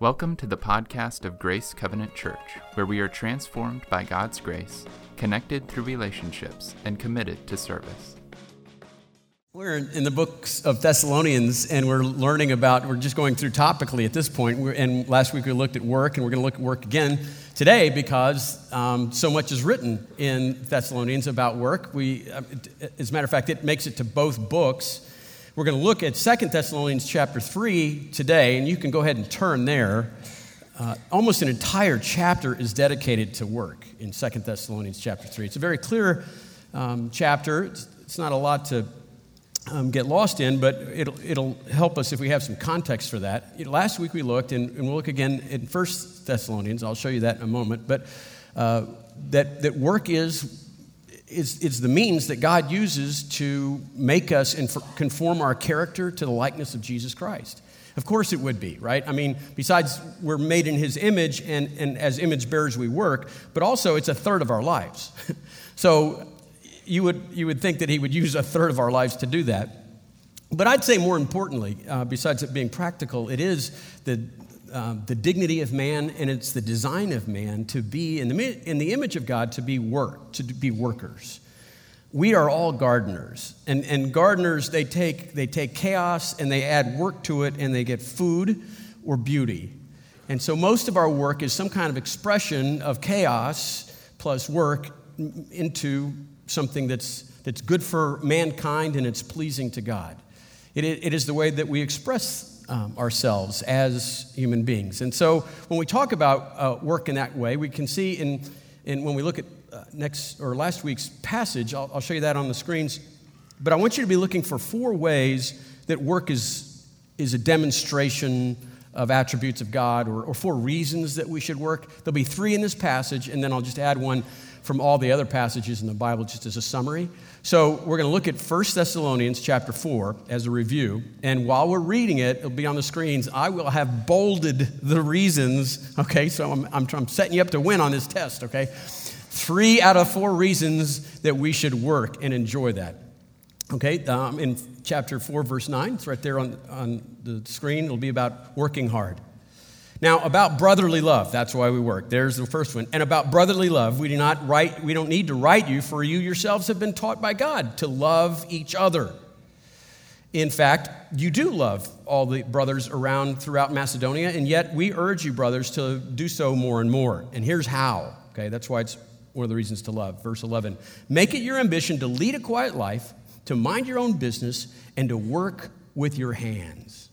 Welcome to the podcast of Grace Covenant Church, where we are transformed by God's grace, connected through relationships, and committed to service. We're in the books of Thessalonians, and we're learning about, we're just going through topically at this point. We're, and last week we looked at work, and we're going to look at work again today because um, so much is written in Thessalonians about work. We, uh, as a matter of fact, it makes it to both books. We're going to look at Second Thessalonians chapter 3 today, and you can go ahead and turn there. Uh, almost an entire chapter is dedicated to work in Second Thessalonians chapter 3. It's a very clear um, chapter. It's, it's, not a lot to um, get lost in, but it'll, it'll help us if we have some context for that. You know, last week we looked, and, and, we'll look again in First Thessalonians. I'll show you that in a moment. But uh, that, that work is is, is the means that God uses to make us and conform our character to the likeness of Jesus Christ. Of course, it would be, right? I mean, besides we're made in his image, and, and as image bearers we work, but also it's a third of our lives. so you would, you would think that he would use a third of our lives to do that. But I'd say more importantly, uh, besides it being practical, it is the, uh, the dignity of man and it's the design of man to be in the, in the image of God to be work, to be workers. We are all gardeners. And, and gardeners, they take, they take chaos and they add work to it and they get food or beauty. And so most of our work is some kind of expression of chaos plus work into something that's, that's good for mankind and it's pleasing to God. It, it is the way that we express um, ourselves as human beings. And so when we talk about uh, work in that way, we can see in, in when we look at uh, next or last week's passage, I'll, I'll show you that on the screens. But I want you to be looking for four ways that work is, is a demonstration of attributes of God or, or four reasons that we should work. There'll be three in this passage, and then I'll just add one from all the other passages in the Bible just as a summary. So we're going to look at 1 Thessalonians chapter 4 as a review. And while we're reading it, it'll be on the screens. I will have bolded the reasons. Okay, so I'm, I'm, I'm setting you up to win on this test, okay? Three out of four reasons that we should work and enjoy that. Okay, um, in chapter 4, verse 9, it's right there on, on the screen. It'll be about working hard. Now, about brotherly love, that's why we work. There's the first one. And about brotherly love, we do not write, we don't need to write you, for you yourselves have been taught by God to love each other. In fact, you do love all the brothers around throughout Macedonia, and yet we urge you, brothers, to do so more and more. And here's how. Okay, that's why it's one of the reasons to love. Verse 11 Make it your ambition to lead a quiet life, to mind your own business, and to work with your hands,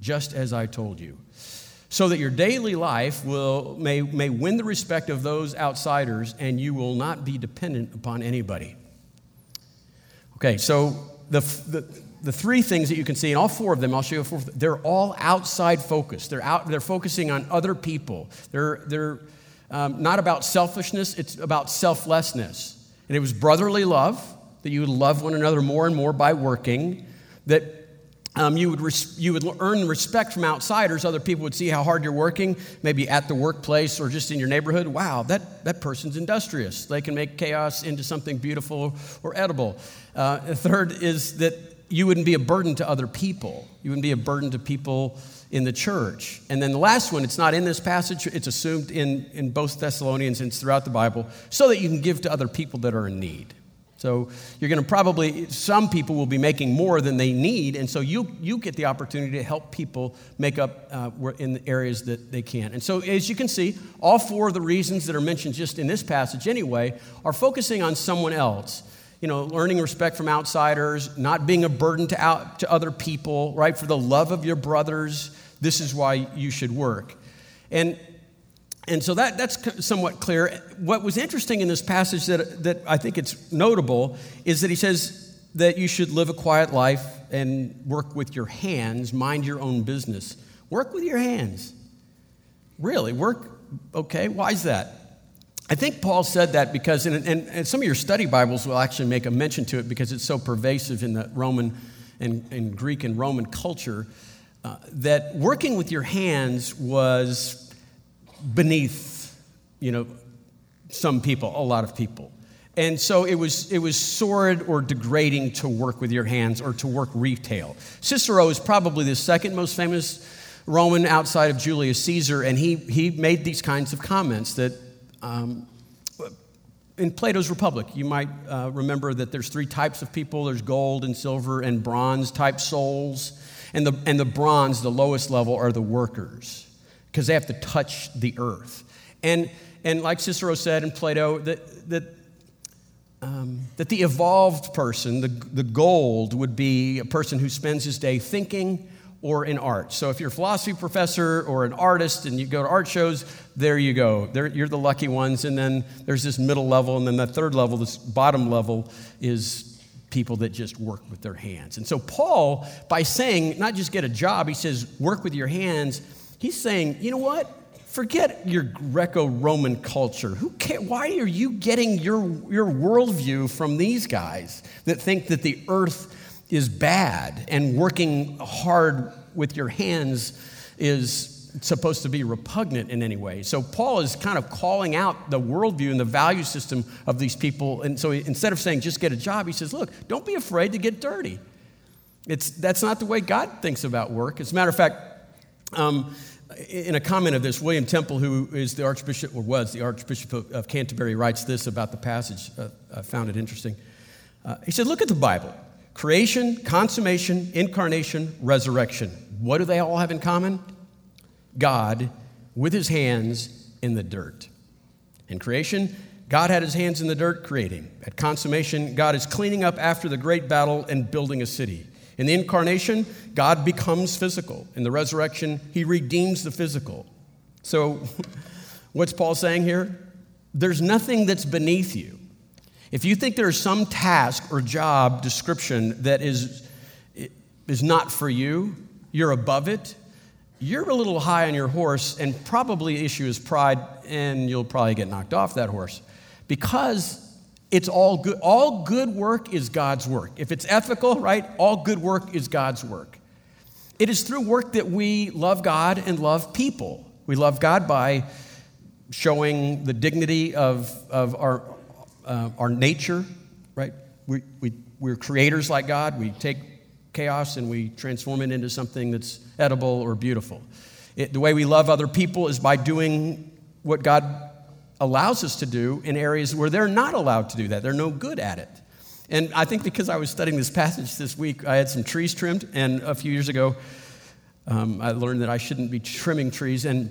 just as I told you so that your daily life will, may, may win the respect of those outsiders and you will not be dependent upon anybody. Okay, so the, the, the three things that you can see, and all four of them, I'll show you four, they're all outside focused. They're, out, they're focusing on other people. They're, they're um, not about selfishness, it's about selflessness. And it was brotherly love, that you would love one another more and more by working, that um, you, would res- you would earn respect from outsiders. Other people would see how hard you're working, maybe at the workplace or just in your neighborhood. Wow, that, that person's industrious. They can make chaos into something beautiful or edible. Uh, third is that you wouldn't be a burden to other people, you wouldn't be a burden to people in the church. And then the last one, it's not in this passage, it's assumed in, in both Thessalonians and throughout the Bible, so that you can give to other people that are in need. So you're going to probably, some people will be making more than they need, and so you, you get the opportunity to help people make up uh, in the areas that they can. And so, as you can see, all four of the reasons that are mentioned just in this passage anyway are focusing on someone else. You know, learning respect from outsiders, not being a burden to, out, to other people, right? For the love of your brothers, this is why you should work. And and so that, that's somewhat clear. What was interesting in this passage that, that I think it's notable is that he says that you should live a quiet life and work with your hands, mind your own business. Work with your hands. Really, work, okay, why is that? I think Paul said that because, and, and, and, some of your study Bibles will actually make a mention to it because it's so pervasive in the Roman and, and Greek and Roman culture, uh, that working with your hands was beneath, you know, some people, a lot of people. And so it was, it was sordid or degrading to work with your hands or to work retail. Cicero is probably the second most famous Roman outside of Julius Caesar, and he, he made these kinds of comments that um, in Plato's Republic, you might uh, remember that there's three types of people there's gold and silver and bronze type souls. And the, and the bronze, the lowest level, are the workers because they have to touch the earth. And, and like Cicero said in Plato, that, that, um, that the evolved person, the, the gold, would be a person who spends his day thinking or in art. So if you're a philosophy professor or an artist and you go to art shows, there you go. You're the lucky ones. And then there's this middle level, and then the third level, this bottom level, is people that just work with their hands. And so Paul, by saying not just get a job, he says work with your hands. He's saying, you know what? Forget your Greco-Roman culture. Who care? Why are you getting your, your worldview from these guys that think that the earth is bad and working hard with your hands is supposed to be repugnant in any way. So Paul is kind of calling out the worldview and the value system of these people. And so instead of saying just get a job, he says, look, don't be afraid to get dirty. It's, that's not the way God thinks about work. As a matter of fact, um, in a comment of this, William Temple, who is the Archbishop, or was the Archbishop of Canterbury, writes this about the passage. Uh, I found it interesting. Uh, he said, Look at the Bible. Creation, consummation, incarnation, resurrection. What do they all have in common? God with his hands in the dirt. In creation, God had his hands in the dirt creating. At consummation, God is cleaning up after the great battle and building a city. In the incarnation, God becomes physical. In the resurrection, he redeems the physical. So, what's Paul saying here? There's nothing that's beneath you. If you think there's some task or job description that is, is not for you, you're above it, you're a little high on your horse, and probably issue is pride, and you'll probably get knocked off that horse. Because it's all good. All good work is God's work. If it's ethical, right, all good work is God's work. It is through work that we love God and love people. We love God by showing the dignity of, of our, uh, our nature, right? We, we, we're creators like God. We take chaos and we transform it into something that's edible or beautiful. It, the way we love other people is by doing what God allows us to do in areas where they're not allowed to do that. They're no good at it. And I think because I was studying this passage this week, I had some trees trimmed, and a few years ago, um, I learned that I shouldn't be trimming trees. And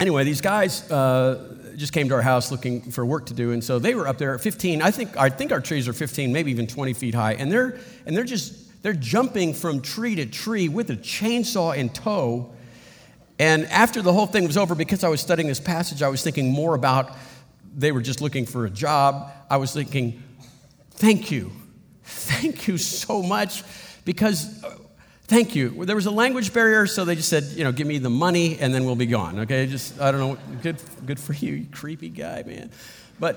anyway, these guys, uh, just came to our house looking for work to do, and so they were up there at 15. I think I think our trees are 15, maybe even 20 feet high, and they're and they're just they're jumping from tree to tree with a chainsaw in tow. And after the whole thing was over, because I was studying this passage, I was thinking more about they were just looking for a job. I was thinking, thank you, thank you so much, because uh, Thank you. There was a language barrier, so they just said, you know, give me the money and then we'll be gone. Okay, just, I don't know, good, good for you, you creepy guy, man. But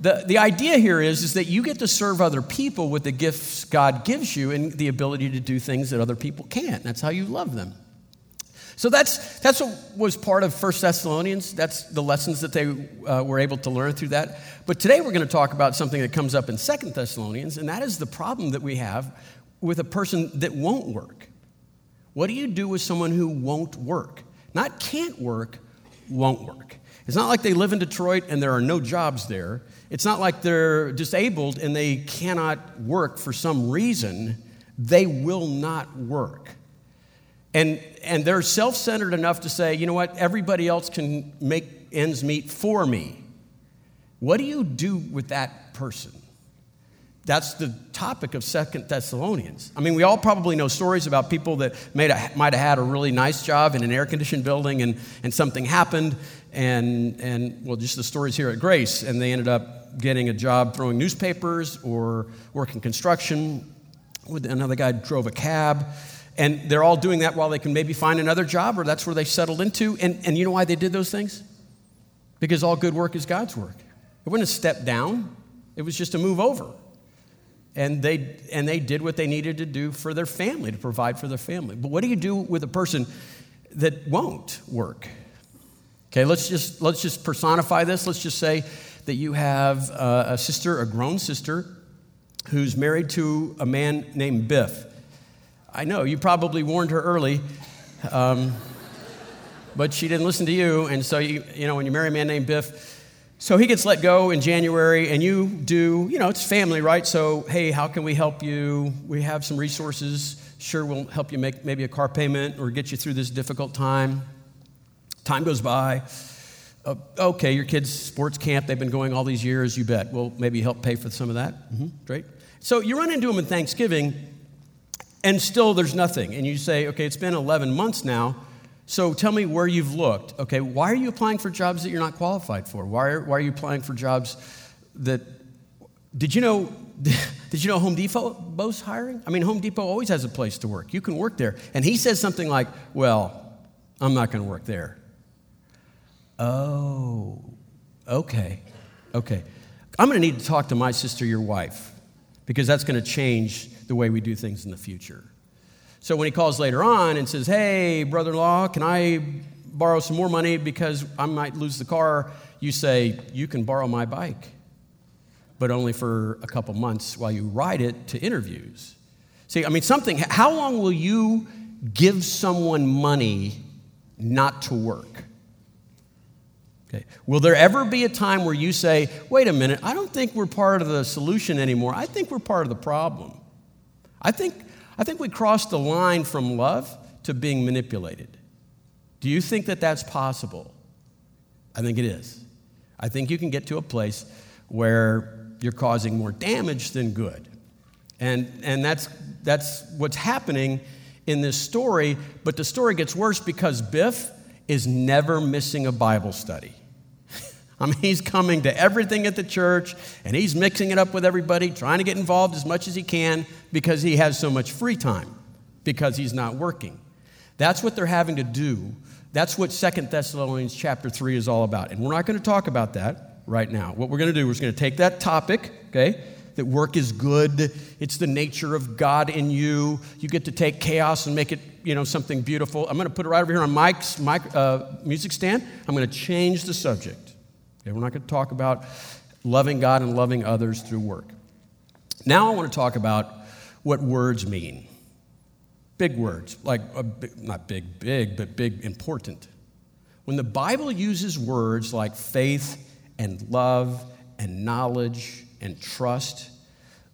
the, the idea here is, is that you get to serve other people with the gifts God gives you and the ability to do things that other people can't. That's how you love them. So that's, that's what was part of First Thessalonians. That's the lessons that they uh, were able to learn through that. But today we're going to talk about something that comes up in Second Thessalonians, and that is the problem that we have with a person that won't work? What do you do with someone who won't work? Not can't work, won't work. It's not like they live in Detroit and there are no jobs there. It's not like they're disabled and they cannot work for some reason. They will not work. And, and they're self centered enough to say, you know what, everybody else can make ends meet for me. What do you do with that person? That's the topic of Second Thessalonians. I mean, we all probably know stories about people that made a, might have had a really nice job in an air conditioned building and, and something happened, and, and, well, just the stories here at Grace, and they ended up getting a job throwing newspapers or working construction. Another guy drove a cab, and they're all doing that while they can maybe find another job, or that's where they settled into. And, and you know why they did those things? Because all good work is God's work. It wasn't a step down, it was just a move over and they, and they did what they needed to do for their family, to provide for their family. But what do you do with a person that won't work? Okay, let's just, let's just personify this. Let's just say that you have a, a sister, a grown sister, who's married to a man named Biff. I know, you probably warned her early. Um, but she didn't listen to you, and so you, you know, when you marry a man named Biff, so he gets let go in January, and you do, you know, it's family, right? So, hey, how can we help you? We have some resources. Sure, we'll help you make maybe a car payment or get you through this difficult time. Time goes by. Uh, okay, your kids' sports camp, they've been going all these years, you bet. We'll maybe help pay for some of that. Mm-hmm, great. So you run into them in Thanksgiving, and still there's nothing. And you say, okay, it's been 11 months now. So tell me where you've looked. Okay, why are you applying for jobs that you're not qualified for? Why are, why are you applying for jobs that, did you know, did you know Home Depot boasts hiring? I mean, Home Depot always has a place to work. You can work there. And he says something like, well, I'm not going to work there. Oh, okay, okay. I'm going to need to talk to my sister, your wife, because that's going to change the way we do things in the future. So when he calls later on and says, Hey, brother in law, can I borrow some more money because I might lose the car? You say, You can borrow my bike, but only for a couple months while you ride it to interviews. See, I mean, something, how long will you give someone money not to work? Okay. Will there ever be a time where you say, wait a minute, I don't think we're part of the solution anymore. I think we're part of the problem. I think I think we crossed the line from love to being manipulated. Do you think that that's possible? I think it is. I think you can get to a place where you're causing more damage than good. And, and that's, that's what's happening in this story, but the story gets worse because Biff is never missing a Bible study. I mean, he's coming to everything at the church and he's mixing it up with everybody, trying to get involved as much as he can because he has so much free time because he's not working. That's what they're having to do. That's what Second Thessalonians chapter 3 is all about. And we're not going to talk about that right now. What we're going to do is going to take that topic, okay, that work is good, it's the nature of God in you. You get to take chaos and make it, you know, something beautiful. I'm going to put it right over here on Mike's mic, uh, music stand. I'm going to change the subject. Okay, we're not going to talk about loving God and loving others through work. Now I want to talk about what words mean. Big words, like uh, not big, big, but big, important. When the Bible uses words like faith and love and knowledge and trust,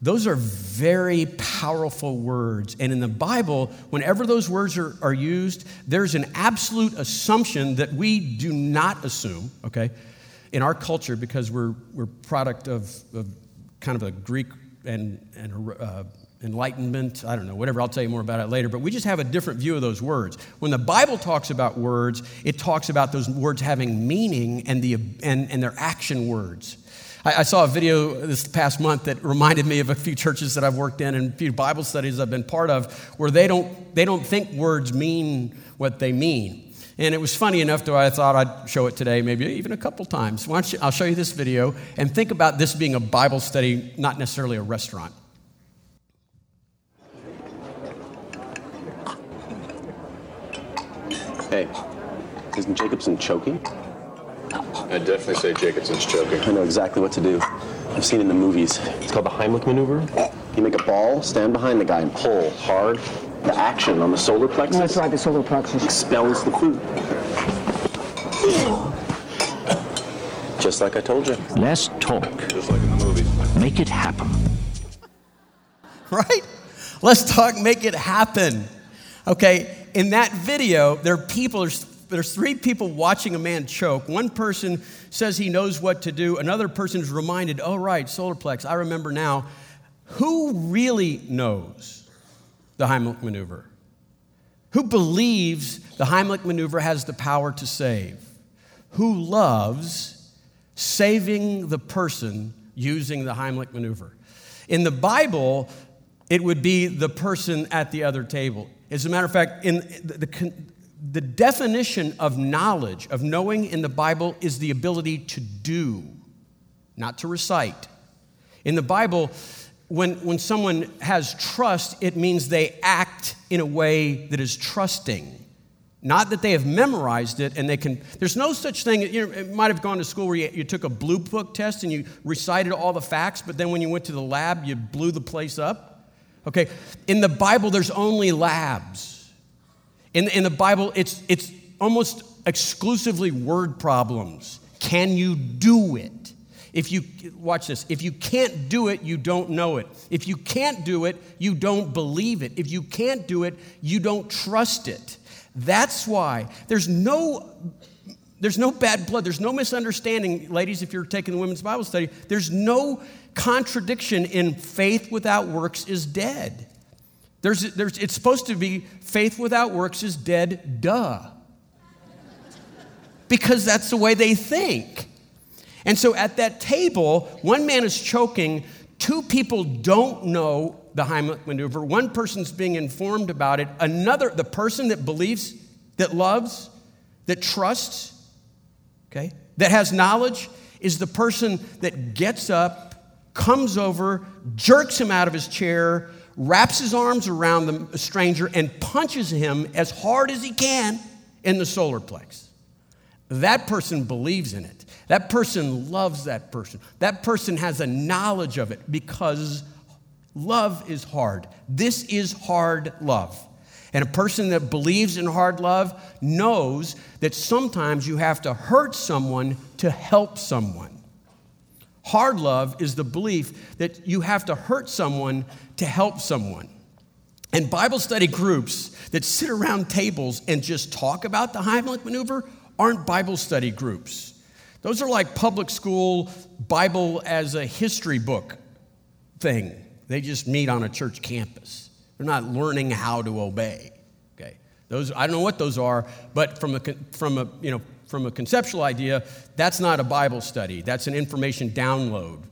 those are very powerful words. And in the Bible, whenever those words are, are used, there's an absolute assumption that we do not assume, okay? in our culture, because we're, we're product of, of kind of a Greek and, and uh, enlightenment, I don't know, whatever, I'll tell you more about it later, but we just have a different view of those words. When the Bible talks about words, it talks about those words having meaning and, the, and, and their action words. I, I saw a video this past month that reminded me of a few churches that I've worked in and a few Bible studies I've been part of where they don't, they don't think words mean what they mean. And it was funny enough that I thought I'd show it today, maybe even a couple times. Why don't you, I'll show you this video and think about this being a Bible study, not necessarily a restaurant. Hey, isn't Jacobson choking? I'd definitely say Jacobson's choking. I know exactly what to do. I've seen it in the movies. It's called the Heimlich maneuver. You make a ball, stand behind the guy, and pull hard, the action on the solar plexus. That's right, the solar plexus. Expels the food. Just like I told you. Less talk. Just like in the movies. Make it happen. Right? Let's talk, make it happen. Okay, in that video, there are people, there's, there's three people watching a man choke. One person says he knows what to do, another person is reminded, oh, right, solar plex, I remember now. Who really knows? the Heimlich maneuver? Who believes the Heimlich maneuver has the power to save? Who loves saving the person using the Heimlich maneuver? In the Bible, it would be the person at the other table. As a matter of fact, in the, the, the definition of knowledge, of knowing in the Bible, is the ability to do, not to recite. In the Bible, when, when someone has trust, it means they act in a way that is trusting. Not that they have memorized it and they can, there's no such thing, you know, it might have gone to school where you, you took a blue book test and you recited all the facts, but then when you went to the lab, you blew the place up. Okay, in the Bible, there's only labs. In, in the Bible, it's, it's almost exclusively word problems. Can you do it? If you, watch this, if you can't do it, you don't know it. If you can't do it, you don't believe it. If you can't do it, you don't trust it. That's why there's no there's no bad blood. There's no misunderstanding, ladies, if you're taking the women's Bible study. There's no contradiction in faith without works is dead. There's, there's, it's supposed to be faith without works is dead, duh. Because that's the way they think. And so at that table, one man is choking, two people don't know the Heimlich maneuver, one person's being informed about it, another, the person that believes, that loves, that trusts, okay, that has knowledge is the person that gets up, comes over, jerks him out of his chair, wraps his arms around the stranger, and punches him as hard as he can in the solar plex. That person believes in it. That person loves that person. That person has a knowledge of it because love is hard. This is hard love. And a person that believes in hard love knows that sometimes you have to hurt someone to help someone. Hard love is the belief that you have to hurt someone to help someone. And Bible study groups that sit around tables and just talk about the Heimlich maneuver aren't Bible study groups. Those are like public school Bible as a history book thing. They just meet on a church campus. They're not learning how to obey. Okay, those I don't know what those are, but from a from a you know from a conceptual idea, that's not a Bible study. That's an information download,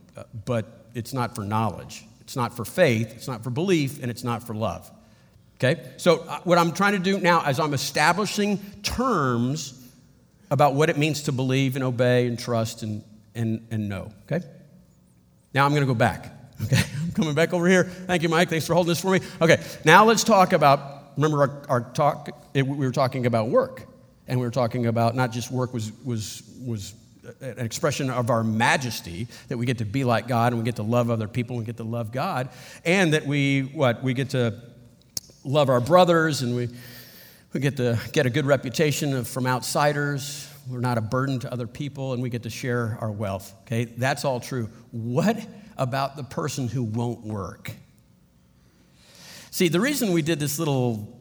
but it's not for knowledge. It's not for faith. It's not for belief, and it's not for love. Okay, so uh, what I'm trying to do now is I'm establishing terms about what it means to believe and obey and trust and and and know. Okay, now I'm going to go back. Okay, I'm coming back over here. Thank you, Mike. Thanks for holding this for me. Okay, now let's talk about, remember our, our talk, it, we were talking about work. And we were talking about not just work was, was, was an expression of our majesty, that we get to be like God and we get to love other people and get to love God, and that we, what, we get to love our brothers and we, we get to get a good reputation from outsiders. We're not a burden to other people and we get to share our wealth. Okay, that's all true. What about the person who won't work. See, the reason we did this little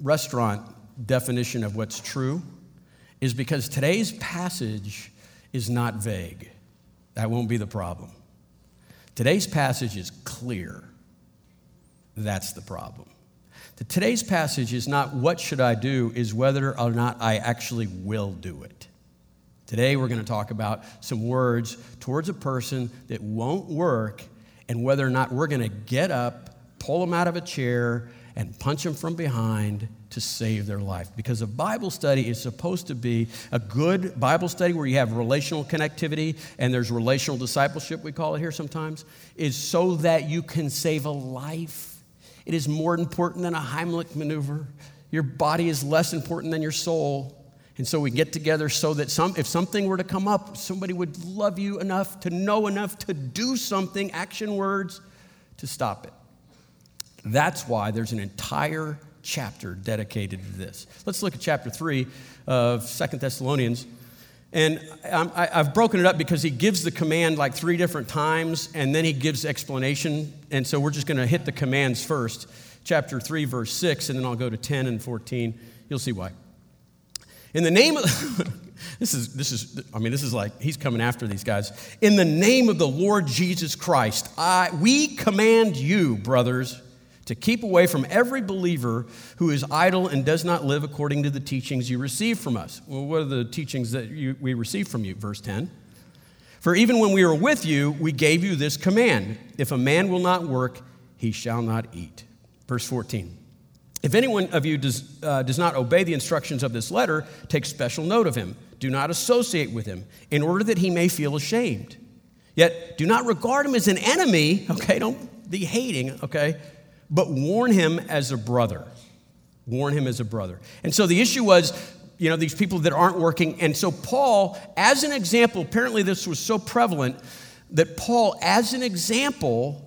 restaurant definition of what's true is because today's passage is not vague. That won't be the problem. Today's passage is clear. That's the problem. Today's passage is not what should I do, is whether or not I actually will do it. Today, we're going to talk about some words towards a person that won't work and whether or not we're going to get up, pull them out of a chair, and punch them from behind to save their life. Because a Bible study is supposed to be a good Bible study where you have relational connectivity and there's relational discipleship, we call it here sometimes, is so that you can save a life. It is more important than a Heimlich maneuver. Your body is less important than your soul. And so we get together so that some, if something were to come up, somebody would love you enough to know enough to do something, action words, to stop it. That's why there's an entire chapter dedicated to this. Let's look at chapter 3 of Second Thessalonians. And I, have broken it up because he gives the command like three different times and then he gives explanation. And so we're just going to hit the commands first. Chapter 3, verse 6, and then I'll go to 10 and 14. You'll see why. In the name of, this is, this is, I mean, this is like, he's coming after these guys. In the name of the Lord Jesus Christ, I, we command you, brothers, to keep away from every believer who is idle and does not live according to the teachings you receive from us. Well, what are the teachings that you, we receive from you? Verse 10. For even when we were with you, we gave you this command if a man will not work, he shall not eat. Verse 14. If anyone of you does, uh, does not obey the instructions of this letter, take special note of him. Do not associate with him, in order that he may feel ashamed. Yet do not regard him as an enemy, okay? Don't be hating, okay? But warn him as a brother. Warn him as a brother. And so the issue was, you know, these people that aren't working. And so Paul, as an example, apparently this was so prevalent that Paul, as an example,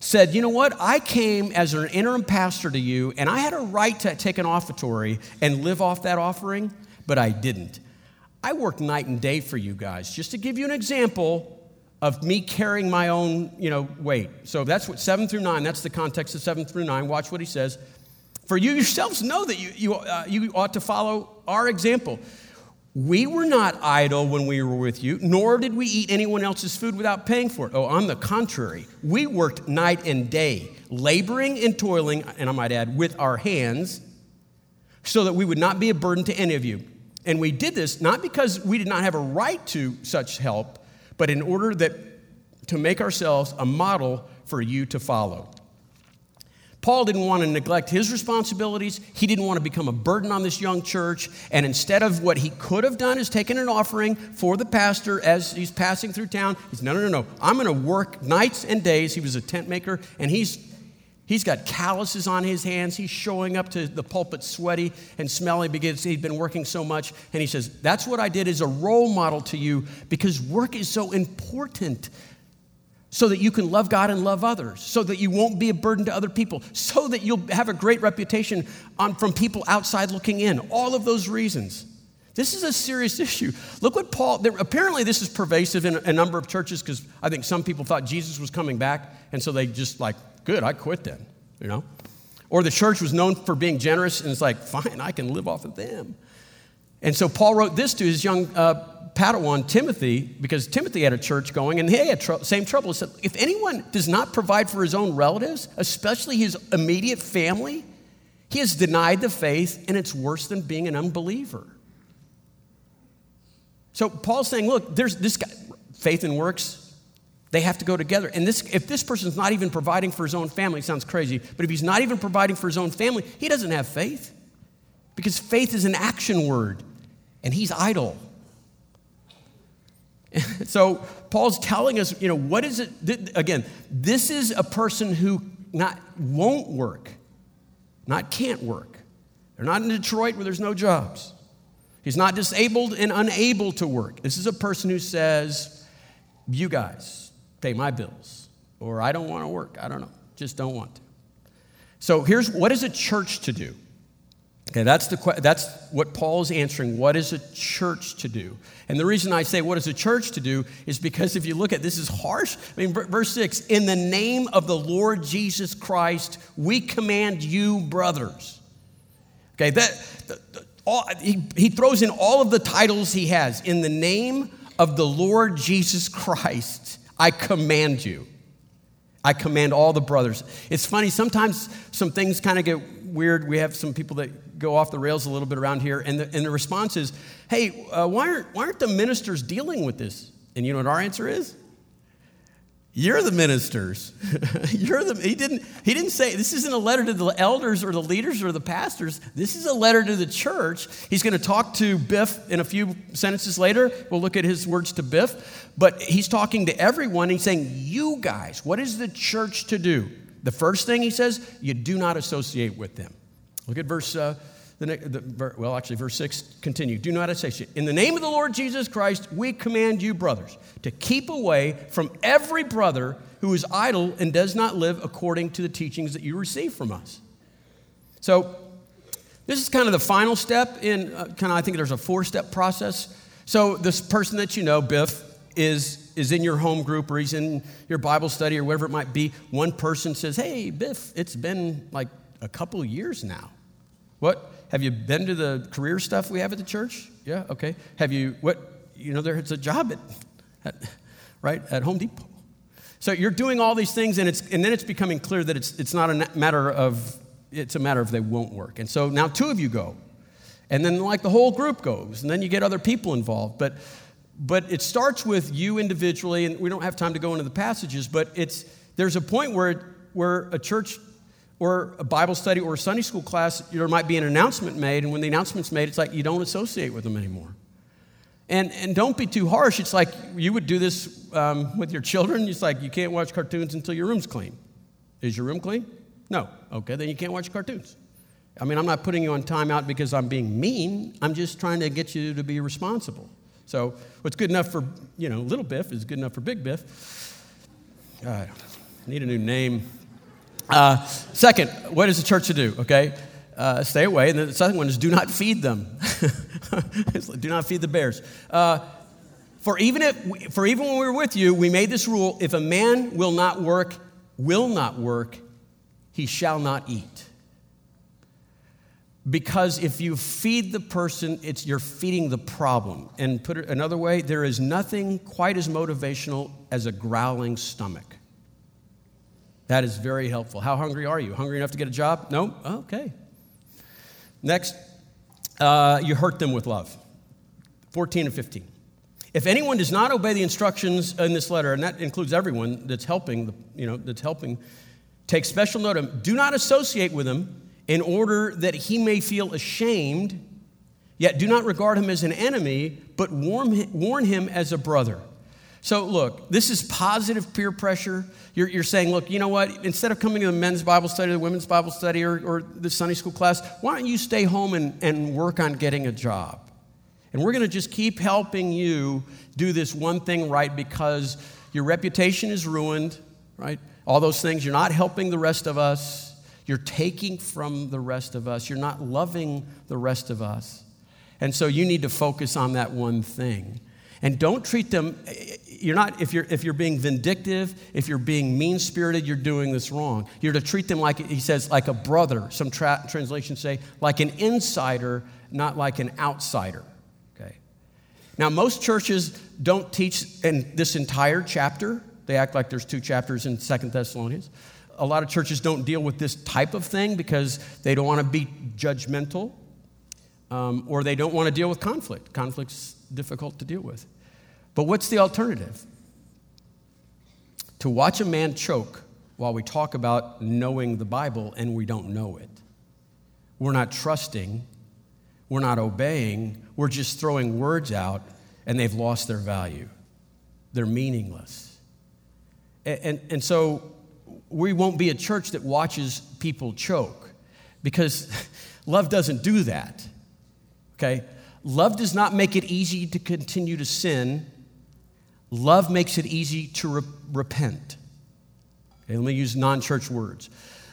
said, You know what? I came as an interim pastor to you, and I had a right to take an offertory and live off that offering, but I didn't. I worked night and day for you guys. Just to give you an example of me carrying my own, you know, weight. So that's what seven through nine, that's the context of seven through nine. Watch what he says. For you yourselves know that you, you, uh, you ought to follow our example. We were not idle when we were with you, nor did we eat anyone else's food without paying for it. Oh, on the contrary, we worked night and day, laboring and toiling, and I might add, with our hands, so that we would not be a burden to any of you. And we did this not because we did not have a right to such help, but in order that to make ourselves a model for you to follow. Paul didn't want to neglect his responsibilities. He didn't want to become a burden on this young church. And instead of what he could have done is taken an offering for the pastor as he's passing through town, he's no, no, no, no. I'm going to work nights and days. He was a tent maker, and he's he's got calluses on his hands. He's showing up to the pulpit sweaty and smelly because he'd been working so much. And he says, That's what I did as a role model to you because work is so important so that you can love God and love others, so that you won't be a burden to other people, so that you'll have a great reputation on, from people outside looking in. All of those reasons. This is a serious issue. Look what Paul, there, apparently, this is pervasive in a, number of churches because I think some people thought Jesus was coming back, and so they just like, good, I quit then, you know? Or the church was known for being generous, and it's like, fine, I can live off of them. And so Paul wrote this to his young uh, Padawan, Timothy, because Timothy had a church going and he had tr- same trouble. He said, if anyone does not provide for his own relatives, especially his immediate family, he has denied the faith and it's worse than being an unbeliever. So Paul's saying, look, there's this guy, faith and works, they have to go together. And this, if this person's not even providing for his own family, sounds crazy, but if he's not even providing for his own family, he doesn't have faith. Because faith is an action word, and he's idle. so Paul's telling us, you know, what is it? Again, this is a person who not won't work, not can't work. They're not in Detroit where there's no jobs. He's not disabled and unable to work. This is a person who says, "You guys pay my bills," or "I don't want to work. I don't know, just don't want to." So here's what is a church to do? Okay, that's, the, that's what Paul is answering. What is a church to do? And the reason I say what is a church to do is because if you look at this is harsh. I mean, verse 6 In the name of the Lord Jesus Christ, we command you, brothers. Okay, that, the, the, all, he, he throws in all of the titles he has. In the name of the Lord Jesus Christ, I command you. I command all the brothers. It's funny, sometimes some things kind of get weird. We have some people that go off the rails a little bit around here. And the, and the response is, hey, uh, why, aren't, why aren't the ministers dealing with this? And you know what our answer is? You're the ministers. You're the, he, didn't, he didn't say, this isn't a letter to the elders or the leaders or the pastors. This is a letter to the church. He's going to talk to Biff in a few sentences later. We'll look at his words to Biff. But he's talking to everyone. He's saying, You guys, what is the church to do? The first thing he says, you do not associate with them. Look at verse uh, the, the, well, actually, verse 6 continue. Do not associate. In the name of the Lord Jesus Christ, we command you, brothers, to keep away from every brother who is idle and does not live according to the teachings that you receive from us. So, this is kind of the final step in uh, kind of, I think there's a four step process. So, this person that you know, Biff, is, is in your home group or he's in your Bible study or whatever it might be. One person says, Hey, Biff, it's been like a couple years now. What? Have you been to the career stuff we have at the church? Yeah, okay. Have you, what, you know, there's a job at, at right, at Home Depot. So you're doing all these things, and, it's, and then it's becoming clear that it's, it's not a matter of, it's a matter of they won't work. And so now two of you go. And then, like, the whole group goes, and then you get other people involved. But, but it starts with you individually, and we don't have time to go into the passages, but it's, there's a point where, where a church or a Bible study or a Sunday school class, there might be an announcement made, and when the announcement's made, it's like you don't associate with them anymore. And, and don't be too harsh. It's like you would do this um, with your children. It's like you can't watch cartoons until your room's clean. Is your room clean? No. Okay, then you can't watch cartoons. I mean, I'm not putting you on timeout because I'm being mean. I'm just trying to get you to be responsible. So, what's good enough for, you know, little Biff is good enough for big Biff. I Need a new name. Uh, second, what is the church to do? Okay, uh, stay away. And the second one is do not feed them. do not feed the bears. Uh, for even if, for even when we were with you, we made this rule: if a man will not work, will not work, he shall not eat. Because if you feed the person, it's you're feeding the problem. And put it another way, there is nothing quite as motivational as a growling stomach. That is very helpful. How hungry are you? Hungry enough to get a job? No? Okay. Next, uh, you hurt them with love. 14 and 15. If anyone does not obey the instructions in this letter, and that includes everyone that's helping, you know, that's helping, take special note of him. Do not associate with him in order that he may feel ashamed, yet do not regard him as an enemy, but warn, warn him as a brother. So, look, this is positive peer pressure. You're, you're, saying, look, you know what? Instead of coming to the men's Bible study, the women's Bible study, or, or the Sunday school class, why don't you stay home and, and work on getting a job? And we're going to just keep helping you do this one thing right because your reputation is ruined, right? All those things. You're not helping the rest of us. You're taking from the rest of us. You're not loving the rest of us. And so you need to focus on that one thing. And don't treat them, you're not, if you're, if you're being vindictive, if you're being mean spirited, you're doing this wrong. You're to treat them like, he says, like a brother. Some tra- translations say, like an insider, not like an outsider. Okay. Now, most churches don't teach in this entire chapter. They act like there's two chapters in Second Thessalonians a lot of churches don't deal with this type of thing because they don't want to be judgmental um, or they don't want to deal with conflict. Conflict's difficult to deal with. But what's the alternative? To watch a man choke while we talk about knowing the Bible and we don't know it. We're not trusting, we're not obeying, we're just throwing words out and they've lost their value. They're meaningless. And, and, and so we won't be a church that watches people choke because love doesn't do that. Okay? Love does not make it easy to continue to sin. Love makes it easy to re- repent. Okay, let me use non church words.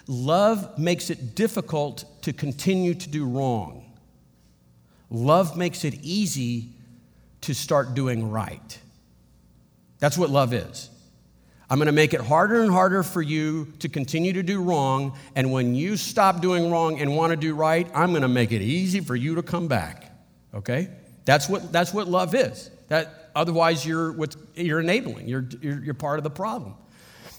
Love makes it difficult to continue to do wrong. Love makes it easy to start doing right. That's what love is. I'm going to make it harder and harder for you to continue to do wrong. And when you stop doing wrong and want to do right, I'm going to make it easy for you to come back. Okay? That's what, that's what love is. That, otherwise, you're, what, you're enabling, you're, you're, you're part of the problem.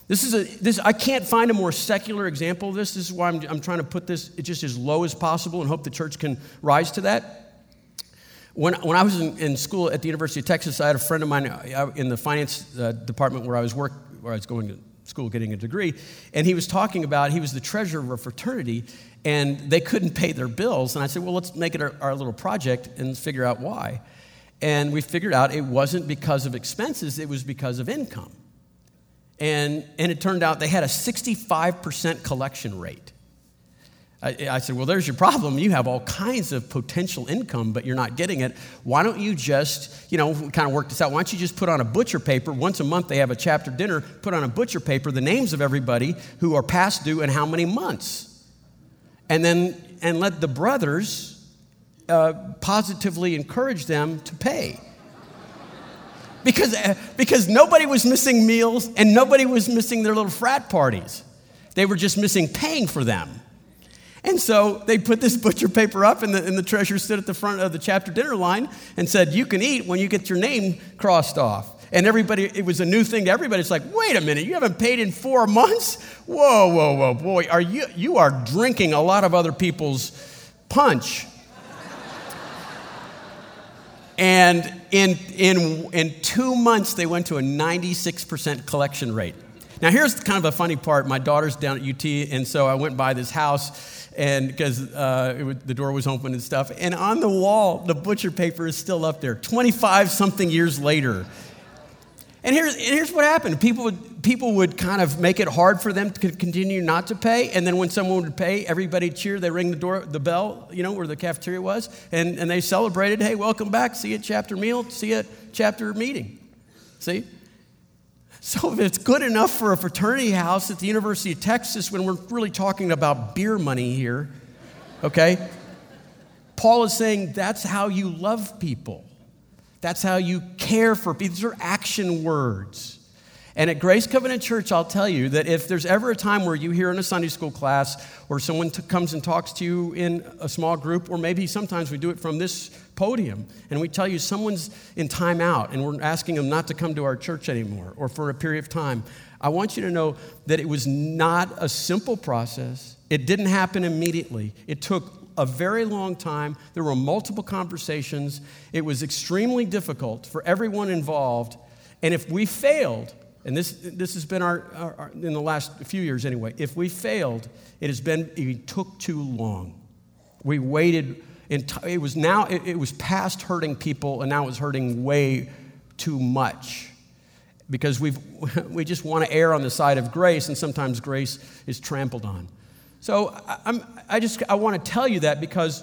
This is a, this, I can't find a more secular example of this. This is why I'm, I'm trying to put this just as low as possible and hope the church can rise to that. When, when I was in, in school at the University of Texas, I had a friend of mine uh, in the finance uh, department where I was working where I was going to school getting a degree, and he was talking about he was the treasurer of a fraternity, and they couldn't pay their bills. And I said, well, let's make it our, our little project and figure out why. And we figured out it wasn't because of expenses; it was because of income. And, and it turned out they had a 65% collection rate. I, I, said, Well, there's your problem. You have all kinds of potential income, but you're not getting it. Why don't you just, you know, kind of work this out? Why don't you just put on a butcher paper? Once a month, they have a chapter dinner. Put on a butcher paper the names of everybody who are past due and how many months. And then, and let the brothers uh, positively encourage them to pay. Because, uh, because nobody was missing meals and nobody was missing their little frat parties. They were just missing paying for them. And so they put this butcher paper up, and the, and the treasurer stood at the front of the chapter dinner line and said, You can eat when you get your name crossed off. And everybody, it was a new thing to everybody. It's like, wait a minute, you haven't paid in four months? Whoa, whoa, whoa, boy, are you, you are drinking a lot of other people's punch. And in, in, in two months, they went to a 96% collection rate. Now, here's kind of a funny part. My daughter's down at UT, and so I went by this house and because uh, the door was open and stuff. And on the wall, the butcher paper is still up there, 25 something years later. And here's, and here's what happened people would, people would kind of make it hard for them to continue not to pay. And then when someone would pay, everybody cheered. They ring the door, the bell, you know, where the cafeteria was. And, and they celebrated, hey, welcome back. See you at chapter meal. See you at chapter meeting. See? So, if it's good enough for a fraternity house at the University of Texas when we're really talking about beer money here, okay? Paul is saying that's how you love people. That's how you care for people. These are action words. And at Grace Covenant Church, I'll tell you that if there's ever a time where you hear in a Sunday school class or someone t- comes and talks to you in a small group, or maybe sometimes we do it from this podium, and we tell you someone's in timeout and we're asking them not to come to our church anymore or for a period of time, I want you to know that it was not a simple process. It didn't happen immediately. It took a very long time. There were multiple conversations. It was extremely difficult for everyone involved. And if we failed, and this, this has been our, our, our, in the last few years anyway, if we failed, it has been, it took too long. We waited, it was now, it, it was past hurting people, and now it's hurting way too much. Because we've, we just want to err on the side of grace, and sometimes grace is trampled on. So I'm I just, I want to tell you that because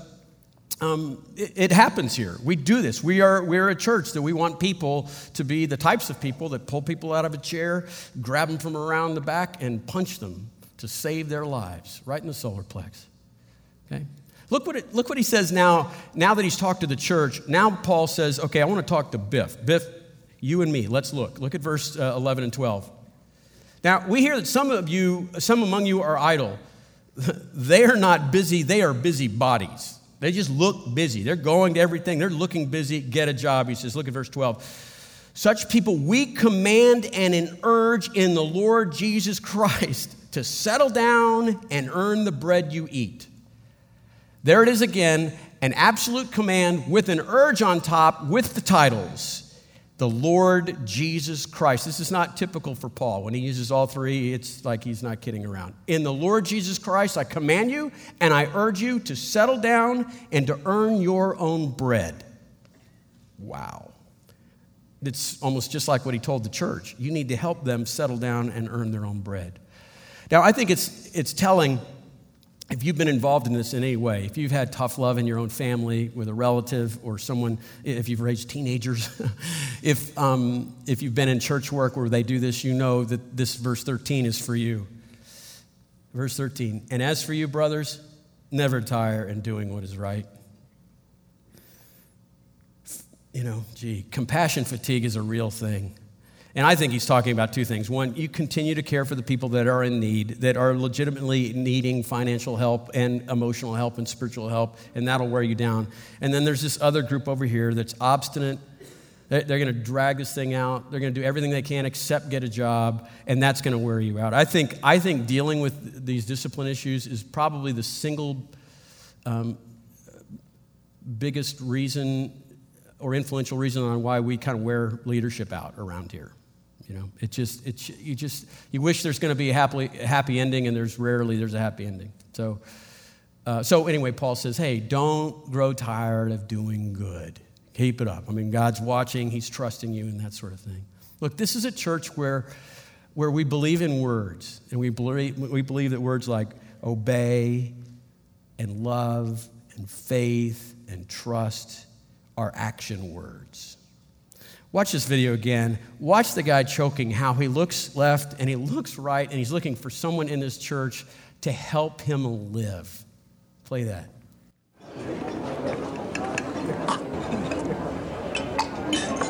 um, it, it, happens here. We do this. We are, we're a church that we want people to be the types of people that pull people out of a chair, grab them from around the back, and punch them to save their lives right in the solar plex. Okay? Look what, it, look what he says now, now that he's talked to the church. Now Paul says, okay, I want to talk to Biff. Biff, you and me, let's look. Look at verse uh, 11 and 12. Now, we hear that some of you, some among you are idle. they are not busy, they are busy bodies. They just look busy. They're going to everything. They're looking busy. Get a job. He says, look at verse 12. Such people we command and urge in the Lord Jesus Christ to settle down and earn the bread you eat. There it is again, an absolute command with an urge on top with the titles the Lord Jesus Christ. This is not typical for Paul. When he uses all three, it's like he's not kidding around. In the Lord Jesus Christ, I command you and I urge you to settle down and to earn your own bread. Wow. It's almost just like what he told the church. You need to help them settle down and earn their own bread. Now, I think it's, it's telling if you've been involved in this in any way, if you've had tough love in your own family with a relative or someone, if you've raised teenagers, if, um, if you've been in church work where they do this, you know that this verse 13 is for you. Verse 13, and as for you, brothers, never tire in doing what is right. You know, gee, compassion fatigue is a real thing. And I think he's talking about two things. One, you continue to care for the people that are in need, that are legitimately needing financial help and emotional help and spiritual help, and that'll wear you down. And then there's this other group over here that's obstinate. They're going to drag this thing out. They're going to do everything they can except get a job, and that's going to wear you out. I think, I think dealing with these discipline issues is probably the single um, biggest reason or influential reason on why we kind of wear leadership out around here. You know, it just, it, you just, you wish there's going to be a happy, happy ending, and there's rarely there's a happy ending. So, uh, so anyway, Paul says, hey, don't grow tired of doing good. Keep it up. I mean, God's watching, He's trusting you, and that sort of thing. Look, this is a church where, where we believe in words, and we believe, we believe that words like obey and love and faith and trust are action words. Watch this video again. Watch the guy choking, how he looks left and he looks right, and he's looking for someone in this church to help him live. Play that.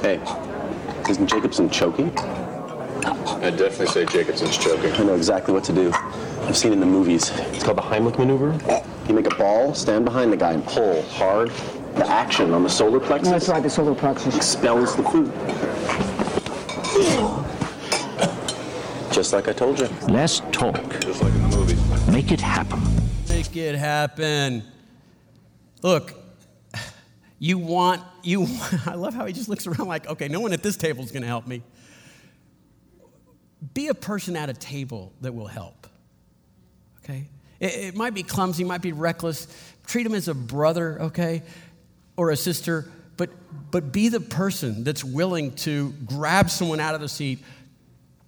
Hey, isn't Jacobson choking? I'd definitely say Jacobson's choking. I know exactly what to do. I've seen it in the movies. It's called the Heimlich maneuver. You make a ball, stand behind the guy, and pull hard, the action on the solar plexus. That's right, the solar plexus. Expels the food. Just like I told you. Less talk. Just like in the movies. Make it happen. Make it happen. Look, you want, you, I love how he just looks around like, okay, no one at this table is going to help me. Be a person at a table that will help. Okay? It, it might be clumsy, might be reckless. Treat him as a brother, okay? Or a sister, but, but be the person that's willing to grab someone out of the seat,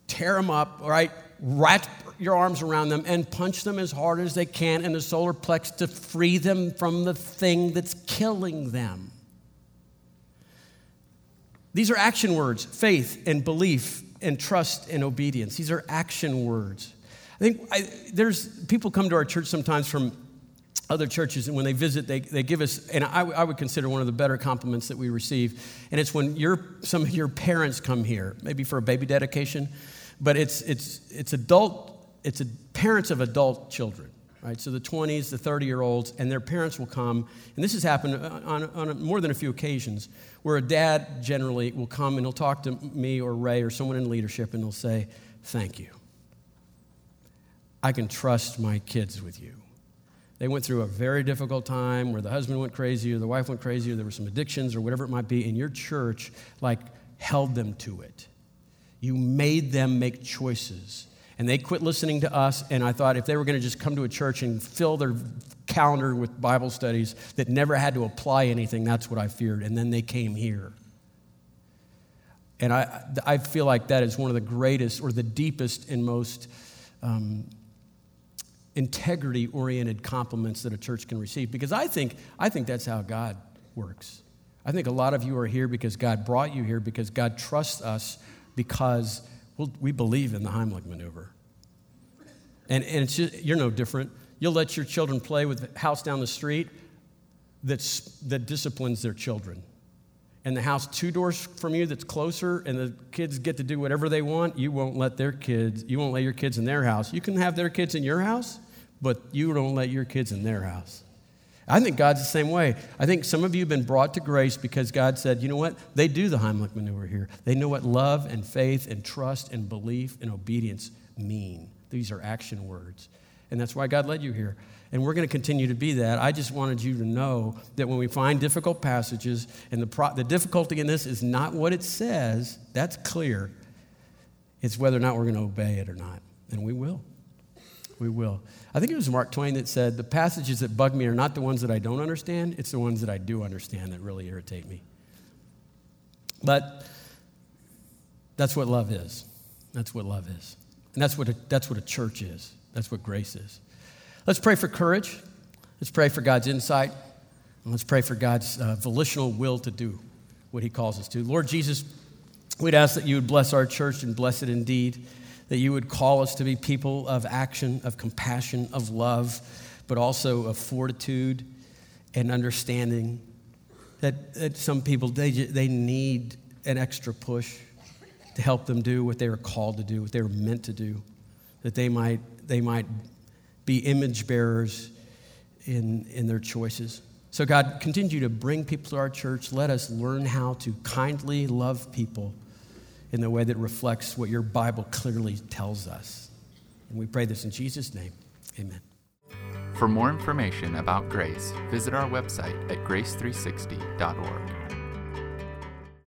tear them up, right? Wrap your arms around them and punch them as hard as they can in the solar plex to free them from the thing that's killing them. These are action words faith and belief and trust and obedience. These are action words. I think I, there's people come to our church sometimes from other churches, and when they visit, they, they give us, and I, I would consider one of the better compliments that we receive, and it's when your, some of your parents come here, maybe for a baby dedication, but it's, it's, it's adult, it's a, parents of adult children, right? So the 20s, the 30 year olds, and their parents will come, and this has happened on, on more than a few occasions, where a dad generally will come and he'll talk to me or Ray or someone in leadership, and he'll say, Thank you. I can trust my kids with you. They went through a very difficult time where the husband went crazy or the wife went crazy or there were some addictions or whatever it might be, and your church like held them to it. You made them make choices. And they quit listening to us, and I thought if they were going to just come to a church and fill their calendar with Bible studies that never had to apply anything, that's what I feared. And then they came here. And I, I feel like that is one of the greatest or the deepest and most um, integrity oriented compliments that a church can receive because I think, I think that's how God works. I think a lot of you are here because God brought you here because God trusts us because we'll, we believe in the Heimlich maneuver. And, and it's just, you're no different. You'll let your children play with the house down the street that's, that disciplines their children. And the house two doors from you that's closer and the kids get to do whatever they want, you won't let their kids, you won't let your kids in their house. You can have their kids in your house, but you don't let your kids in their house. I think God's the same way. I think some of you have been brought to grace because God said, you know what? They do the Heimlich maneuver here. They know what love and faith and trust and belief and obedience mean. These are action words. And that's why God led you here. And we're going to continue to be that. I just wanted you to know that when we find difficult passages, and the, pro- the difficulty in this is not what it says, that's clear. It's whether or not we're going to obey it or not. And we will. We will. I think it was Mark Twain that said, The passages that bug me are not the ones that I don't understand, it's the ones that I do understand that really irritate me. But that's what love is. That's what love is. And that's what a, that's what a church is. That's what grace is. Let's pray for courage. Let's pray for God's insight. And let's pray for God's uh, volitional will to do what He calls us to. Lord Jesus, we'd ask that you would bless our church and bless it indeed that you would call us to be people of action, of compassion, of love, but also of fortitude and understanding. That, that some people, they, they need an extra push to help them do what they were called to do, what they were meant to do, that they might, they might be image bearers in, in their choices. So, God, continue to bring people to our church. Let us learn how to kindly love people in the way that reflects what your Bible clearly tells us. And we pray this in Jesus' name. Amen. For more information about Grace, visit our website at grace360.org.